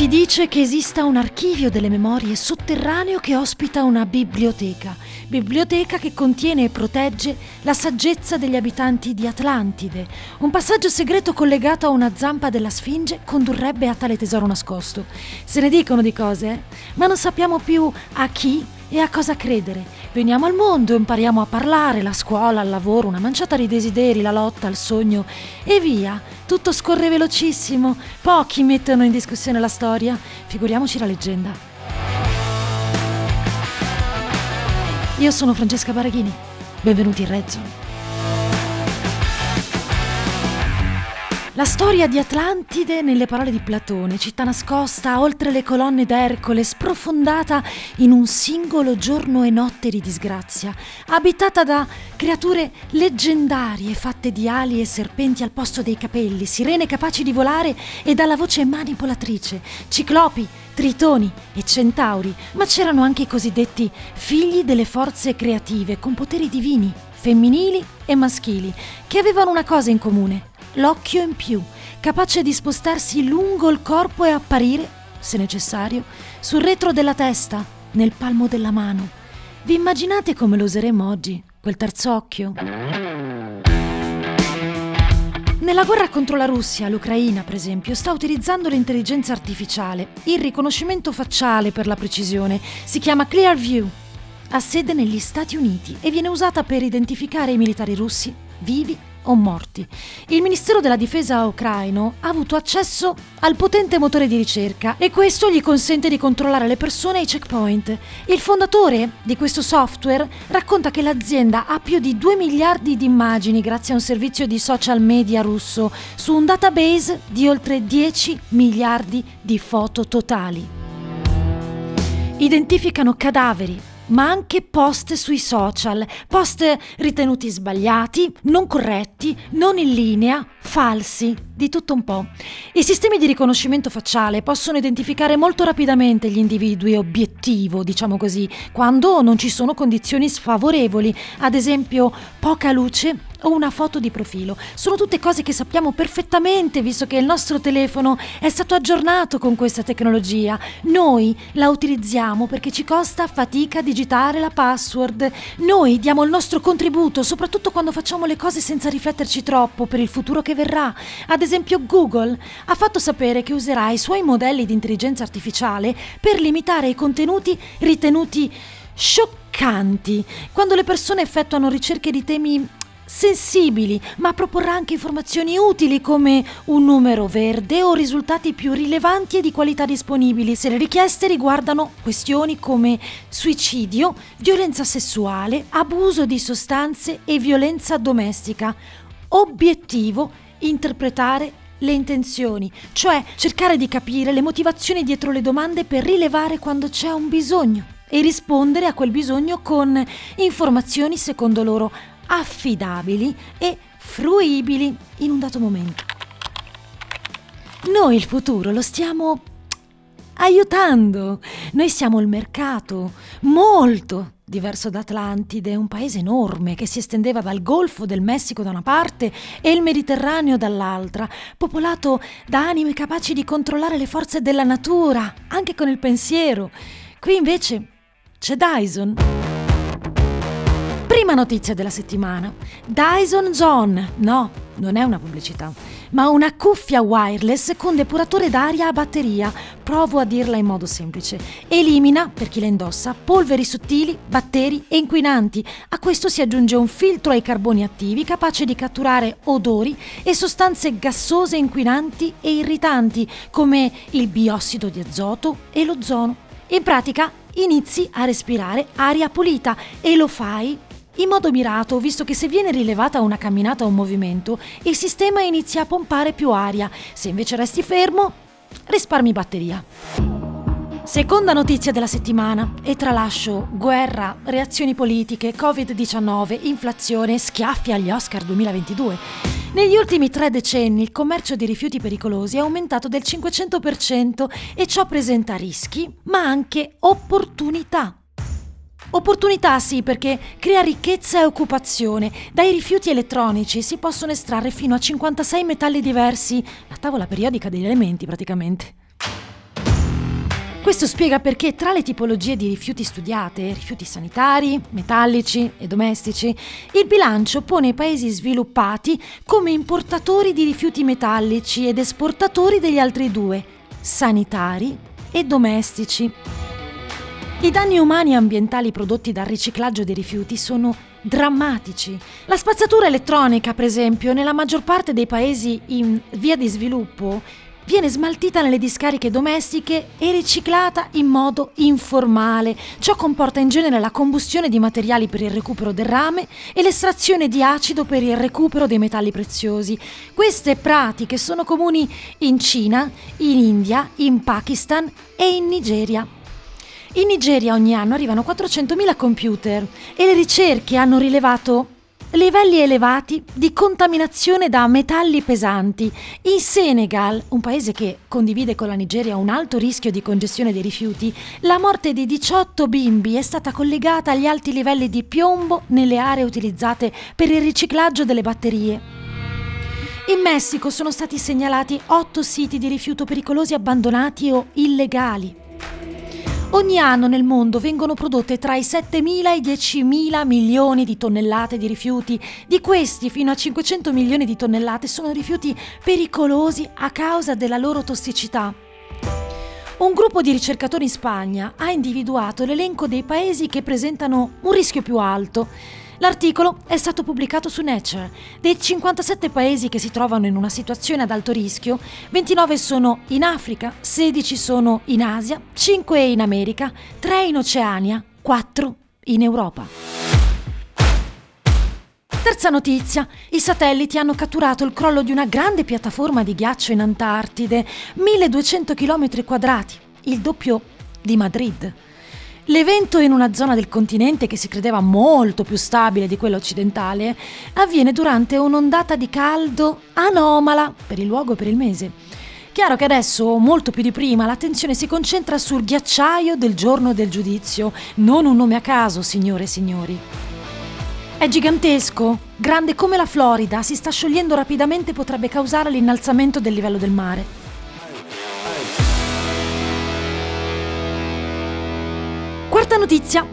Si dice che esista un archivio delle memorie sotterraneo che ospita una biblioteca, biblioteca che contiene e protegge la saggezza degli abitanti di Atlantide. Un passaggio segreto collegato a una zampa della Sfinge condurrebbe a tale tesoro nascosto. Se ne dicono di cose, eh? ma non sappiamo più a chi e a cosa credere. Veniamo al mondo, impariamo a parlare, la scuola, il lavoro, una manciata di desideri, la lotta, il sogno e via. Tutto scorre velocissimo. Pochi mettono in discussione la storia, figuriamoci la leggenda. Io sono Francesca Baraghini. Benvenuti in Red La storia di Atlantide nelle parole di Platone, città nascosta oltre le colonne d'Ercole, sprofondata in un singolo giorno e notte di disgrazia, abitata da creature leggendarie fatte di ali e serpenti al posto dei capelli, sirene capaci di volare e dalla voce manipolatrice, ciclopi, tritoni e centauri, ma c'erano anche i cosiddetti figli delle forze creative con poteri divini, femminili e maschili, che avevano una cosa in comune l'occhio in più, capace di spostarsi lungo il corpo e apparire, se necessario, sul retro della testa, nel palmo della mano. Vi immaginate come lo useremo oggi, quel terzo occhio? Nella guerra contro la Russia, l'Ucraina, per esempio, sta utilizzando l'intelligenza artificiale, il riconoscimento facciale per la precisione, si chiama Clearview. Ha sede negli Stati Uniti e viene usata per identificare i militari russi vivi o morti. Il Ministero della Difesa ucraino ha avuto accesso al potente motore di ricerca e questo gli consente di controllare le persone ai checkpoint. Il fondatore di questo software racconta che l'azienda ha più di 2 miliardi di immagini grazie a un servizio di social media russo su un database di oltre 10 miliardi di foto totali. Identificano cadaveri, ma anche post sui social, post ritenuti sbagliati, non corretti, non in linea, falsi, di tutto un po'. I sistemi di riconoscimento facciale possono identificare molto rapidamente gli individui obiettivo, diciamo così, quando non ci sono condizioni sfavorevoli, ad esempio poca luce o una foto di profilo. Sono tutte cose che sappiamo perfettamente visto che il nostro telefono è stato aggiornato con questa tecnologia. Noi la utilizziamo perché ci costa fatica digitare la password. Noi diamo il nostro contributo, soprattutto quando facciamo le cose senza rifletterci troppo per il futuro che verrà. Ad esempio Google ha fatto sapere che userà i suoi modelli di intelligenza artificiale per limitare i contenuti ritenuti scioccanti quando le persone effettuano ricerche di temi sensibili, ma proporrà anche informazioni utili come un numero verde o risultati più rilevanti e di qualità disponibili se le richieste riguardano questioni come suicidio, violenza sessuale, abuso di sostanze e violenza domestica. Obiettivo interpretare le intenzioni, cioè cercare di capire le motivazioni dietro le domande per rilevare quando c'è un bisogno e rispondere a quel bisogno con informazioni secondo loro affidabili e fruibili in un dato momento. Noi il futuro lo stiamo aiutando. Noi siamo il mercato, molto diverso da Atlantide, un paese enorme che si estendeva dal Golfo del Messico da una parte e il Mediterraneo dall'altra, popolato da anime capaci di controllare le forze della natura, anche con il pensiero. Qui invece c'è Dyson. Prima notizia della settimana. Dyson Zone. No, non è una pubblicità, ma una cuffia wireless con depuratore d'aria a batteria. Provo a dirla in modo semplice. Elimina, per chi la indossa, polveri sottili, batteri e inquinanti. A questo si aggiunge un filtro ai carboni attivi capace di catturare odori e sostanze gassose inquinanti e irritanti, come il biossido di azoto e l'ozono. In pratica inizi a respirare aria pulita e lo fai in modo mirato, visto che se viene rilevata una camminata o un movimento, il sistema inizia a pompare più aria. Se invece resti fermo, risparmi batteria. Seconda notizia della settimana e tralascio guerra, reazioni politiche, Covid-19, inflazione, schiaffi agli Oscar 2022. Negli ultimi tre decenni il commercio di rifiuti pericolosi è aumentato del 500% e ciò presenta rischi, ma anche opportunità. Opportunità sì, perché crea ricchezza e occupazione. Dai rifiuti elettronici si possono estrarre fino a 56 metalli diversi, la tavola periodica degli elementi praticamente. Questo spiega perché tra le tipologie di rifiuti studiate, rifiuti sanitari, metallici e domestici, il bilancio pone i paesi sviluppati come importatori di rifiuti metallici ed esportatori degli altri due, sanitari e domestici. I danni umani e ambientali prodotti dal riciclaggio dei rifiuti sono drammatici. La spazzatura elettronica, per esempio, nella maggior parte dei paesi in via di sviluppo, viene smaltita nelle discariche domestiche e riciclata in modo informale. Ciò comporta in genere la combustione di materiali per il recupero del rame e l'estrazione di acido per il recupero dei metalli preziosi. Queste pratiche sono comuni in Cina, in India, in Pakistan e in Nigeria. In Nigeria ogni anno arrivano 400.000 computer e le ricerche hanno rilevato livelli elevati di contaminazione da metalli pesanti. In Senegal, un paese che condivide con la Nigeria un alto rischio di congestione dei rifiuti, la morte di 18 bimbi è stata collegata agli alti livelli di piombo nelle aree utilizzate per il riciclaggio delle batterie. In Messico sono stati segnalati 8 siti di rifiuto pericolosi abbandonati o illegali. Ogni anno nel mondo vengono prodotte tra i 7.000 e i 10.000 milioni di tonnellate di rifiuti. Di questi, fino a 500 milioni di tonnellate sono rifiuti pericolosi a causa della loro tossicità. Un gruppo di ricercatori in Spagna ha individuato l'elenco dei paesi che presentano un rischio più alto. L'articolo è stato pubblicato su Nature. Dei 57 paesi che si trovano in una situazione ad alto rischio, 29 sono in Africa, 16 sono in Asia, 5 in America, 3 in Oceania, 4 in Europa. Terza notizia, i satelliti hanno catturato il crollo di una grande piattaforma di ghiaccio in Antartide, 1200 km quadrati, il doppio di Madrid. L'evento in una zona del continente che si credeva molto più stabile di quella occidentale avviene durante un'ondata di caldo anomala per il luogo e per il mese. Chiaro che adesso, molto più di prima, l'attenzione si concentra sul ghiacciaio del giorno del giudizio, non un nome a caso, signore e signori. È gigantesco, grande come la Florida, si sta sciogliendo rapidamente e potrebbe causare l'innalzamento del livello del mare. Quarta notizia.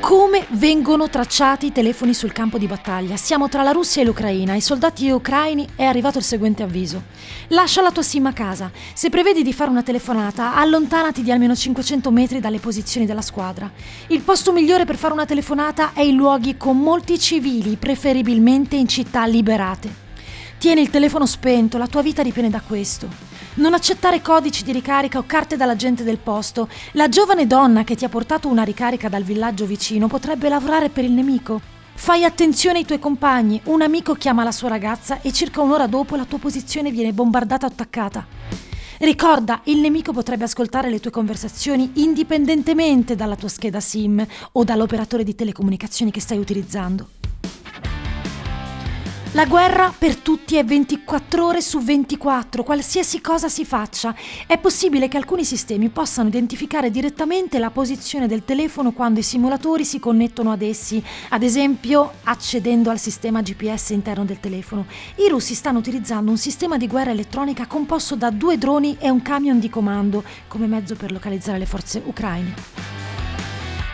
Come vengono tracciati i telefoni sul campo di battaglia? Siamo tra la Russia e l'Ucraina. Ai soldati ucraini è arrivato il seguente avviso. Lascia la tua SIM a casa. Se prevedi di fare una telefonata, allontanati di almeno 500 metri dalle posizioni della squadra. Il posto migliore per fare una telefonata è in luoghi con molti civili, preferibilmente in città liberate. Tieni il telefono spento, la tua vita dipende da questo. Non accettare codici di ricarica o carte dalla gente del posto. La giovane donna che ti ha portato una ricarica dal villaggio vicino potrebbe lavorare per il nemico. Fai attenzione ai tuoi compagni. Un amico chiama la sua ragazza e circa un'ora dopo la tua posizione viene bombardata o attaccata. Ricorda, il nemico potrebbe ascoltare le tue conversazioni indipendentemente dalla tua scheda SIM o dall'operatore di telecomunicazioni che stai utilizzando. La guerra per tutti è 24 ore su 24, qualsiasi cosa si faccia. È possibile che alcuni sistemi possano identificare direttamente la posizione del telefono quando i simulatori si connettono ad essi, ad esempio accedendo al sistema GPS interno del telefono. I russi stanno utilizzando un sistema di guerra elettronica composto da due droni e un camion di comando come mezzo per localizzare le forze ucraine.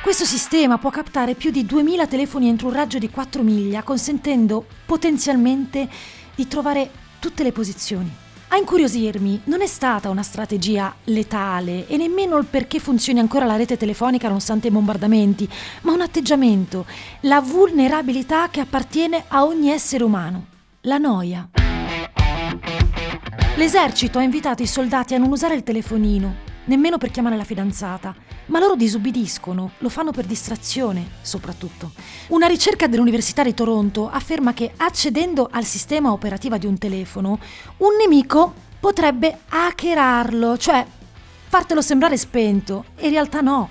Questo sistema può captare più di 2000 telefoni entro un raggio di 4 miglia, consentendo potenzialmente di trovare tutte le posizioni. A incuriosirmi non è stata una strategia letale e nemmeno il perché funzioni ancora la rete telefonica nonostante i bombardamenti, ma un atteggiamento, la vulnerabilità che appartiene a ogni essere umano, la noia. L'esercito ha invitato i soldati a non usare il telefonino, nemmeno per chiamare la fidanzata, ma loro disubbidiscono, lo fanno per distrazione soprattutto. Una ricerca dell'Università di Toronto afferma che accedendo al sistema operativo di un telefono, un nemico potrebbe hackerarlo, cioè fartelo sembrare spento, in realtà no.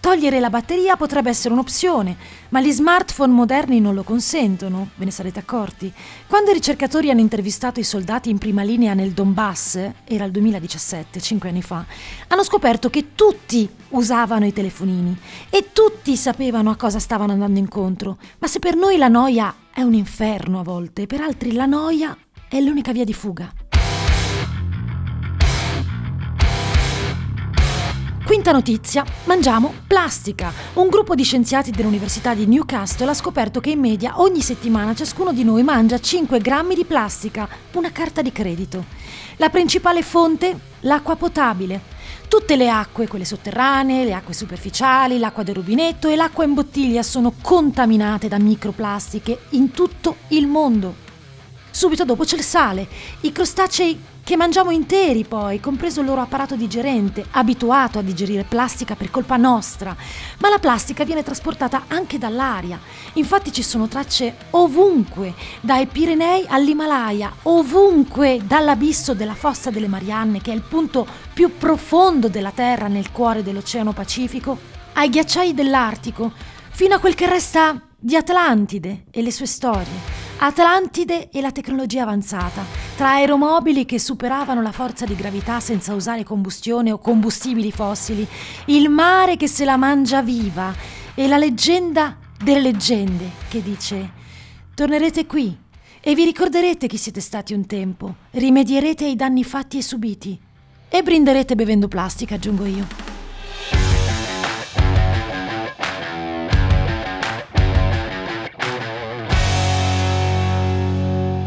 Togliere la batteria potrebbe essere un'opzione, ma gli smartphone moderni non lo consentono, ve ne sarete accorti. Quando i ricercatori hanno intervistato i soldati in prima linea nel Donbass, era il 2017, cinque anni fa, hanno scoperto che tutti usavano i telefonini e tutti sapevano a cosa stavano andando incontro. Ma se per noi la noia è un inferno a volte, per altri la noia è l'unica via di fuga. Quinta notizia, mangiamo plastica. Un gruppo di scienziati dell'Università di Newcastle ha scoperto che in media ogni settimana ciascuno di noi mangia 5 grammi di plastica, una carta di credito. La principale fonte? L'acqua potabile. Tutte le acque, quelle sotterranee, le acque superficiali, l'acqua del rubinetto e l'acqua in bottiglia sono contaminate da microplastiche in tutto il mondo. Subito dopo c'è il sale, i crostacei che mangiamo interi poi, compreso il loro apparato digerente, abituato a digerire plastica per colpa nostra. Ma la plastica viene trasportata anche dall'aria. Infatti ci sono tracce ovunque, dai Pirenei all'Himalaya, ovunque, dall'abisso della fossa delle Marianne, che è il punto più profondo della Terra nel cuore dell'Oceano Pacifico, ai ghiacciai dell'Artico, fino a quel che resta di Atlantide e le sue storie. Atlantide e la tecnologia avanzata, tra aeromobili che superavano la forza di gravità senza usare combustione o combustibili fossili, il mare che se la mangia viva e la leggenda delle leggende che dice tornerete qui e vi ricorderete chi siete stati un tempo, rimedierete ai danni fatti e subiti e brinderete bevendo plastica, aggiungo io.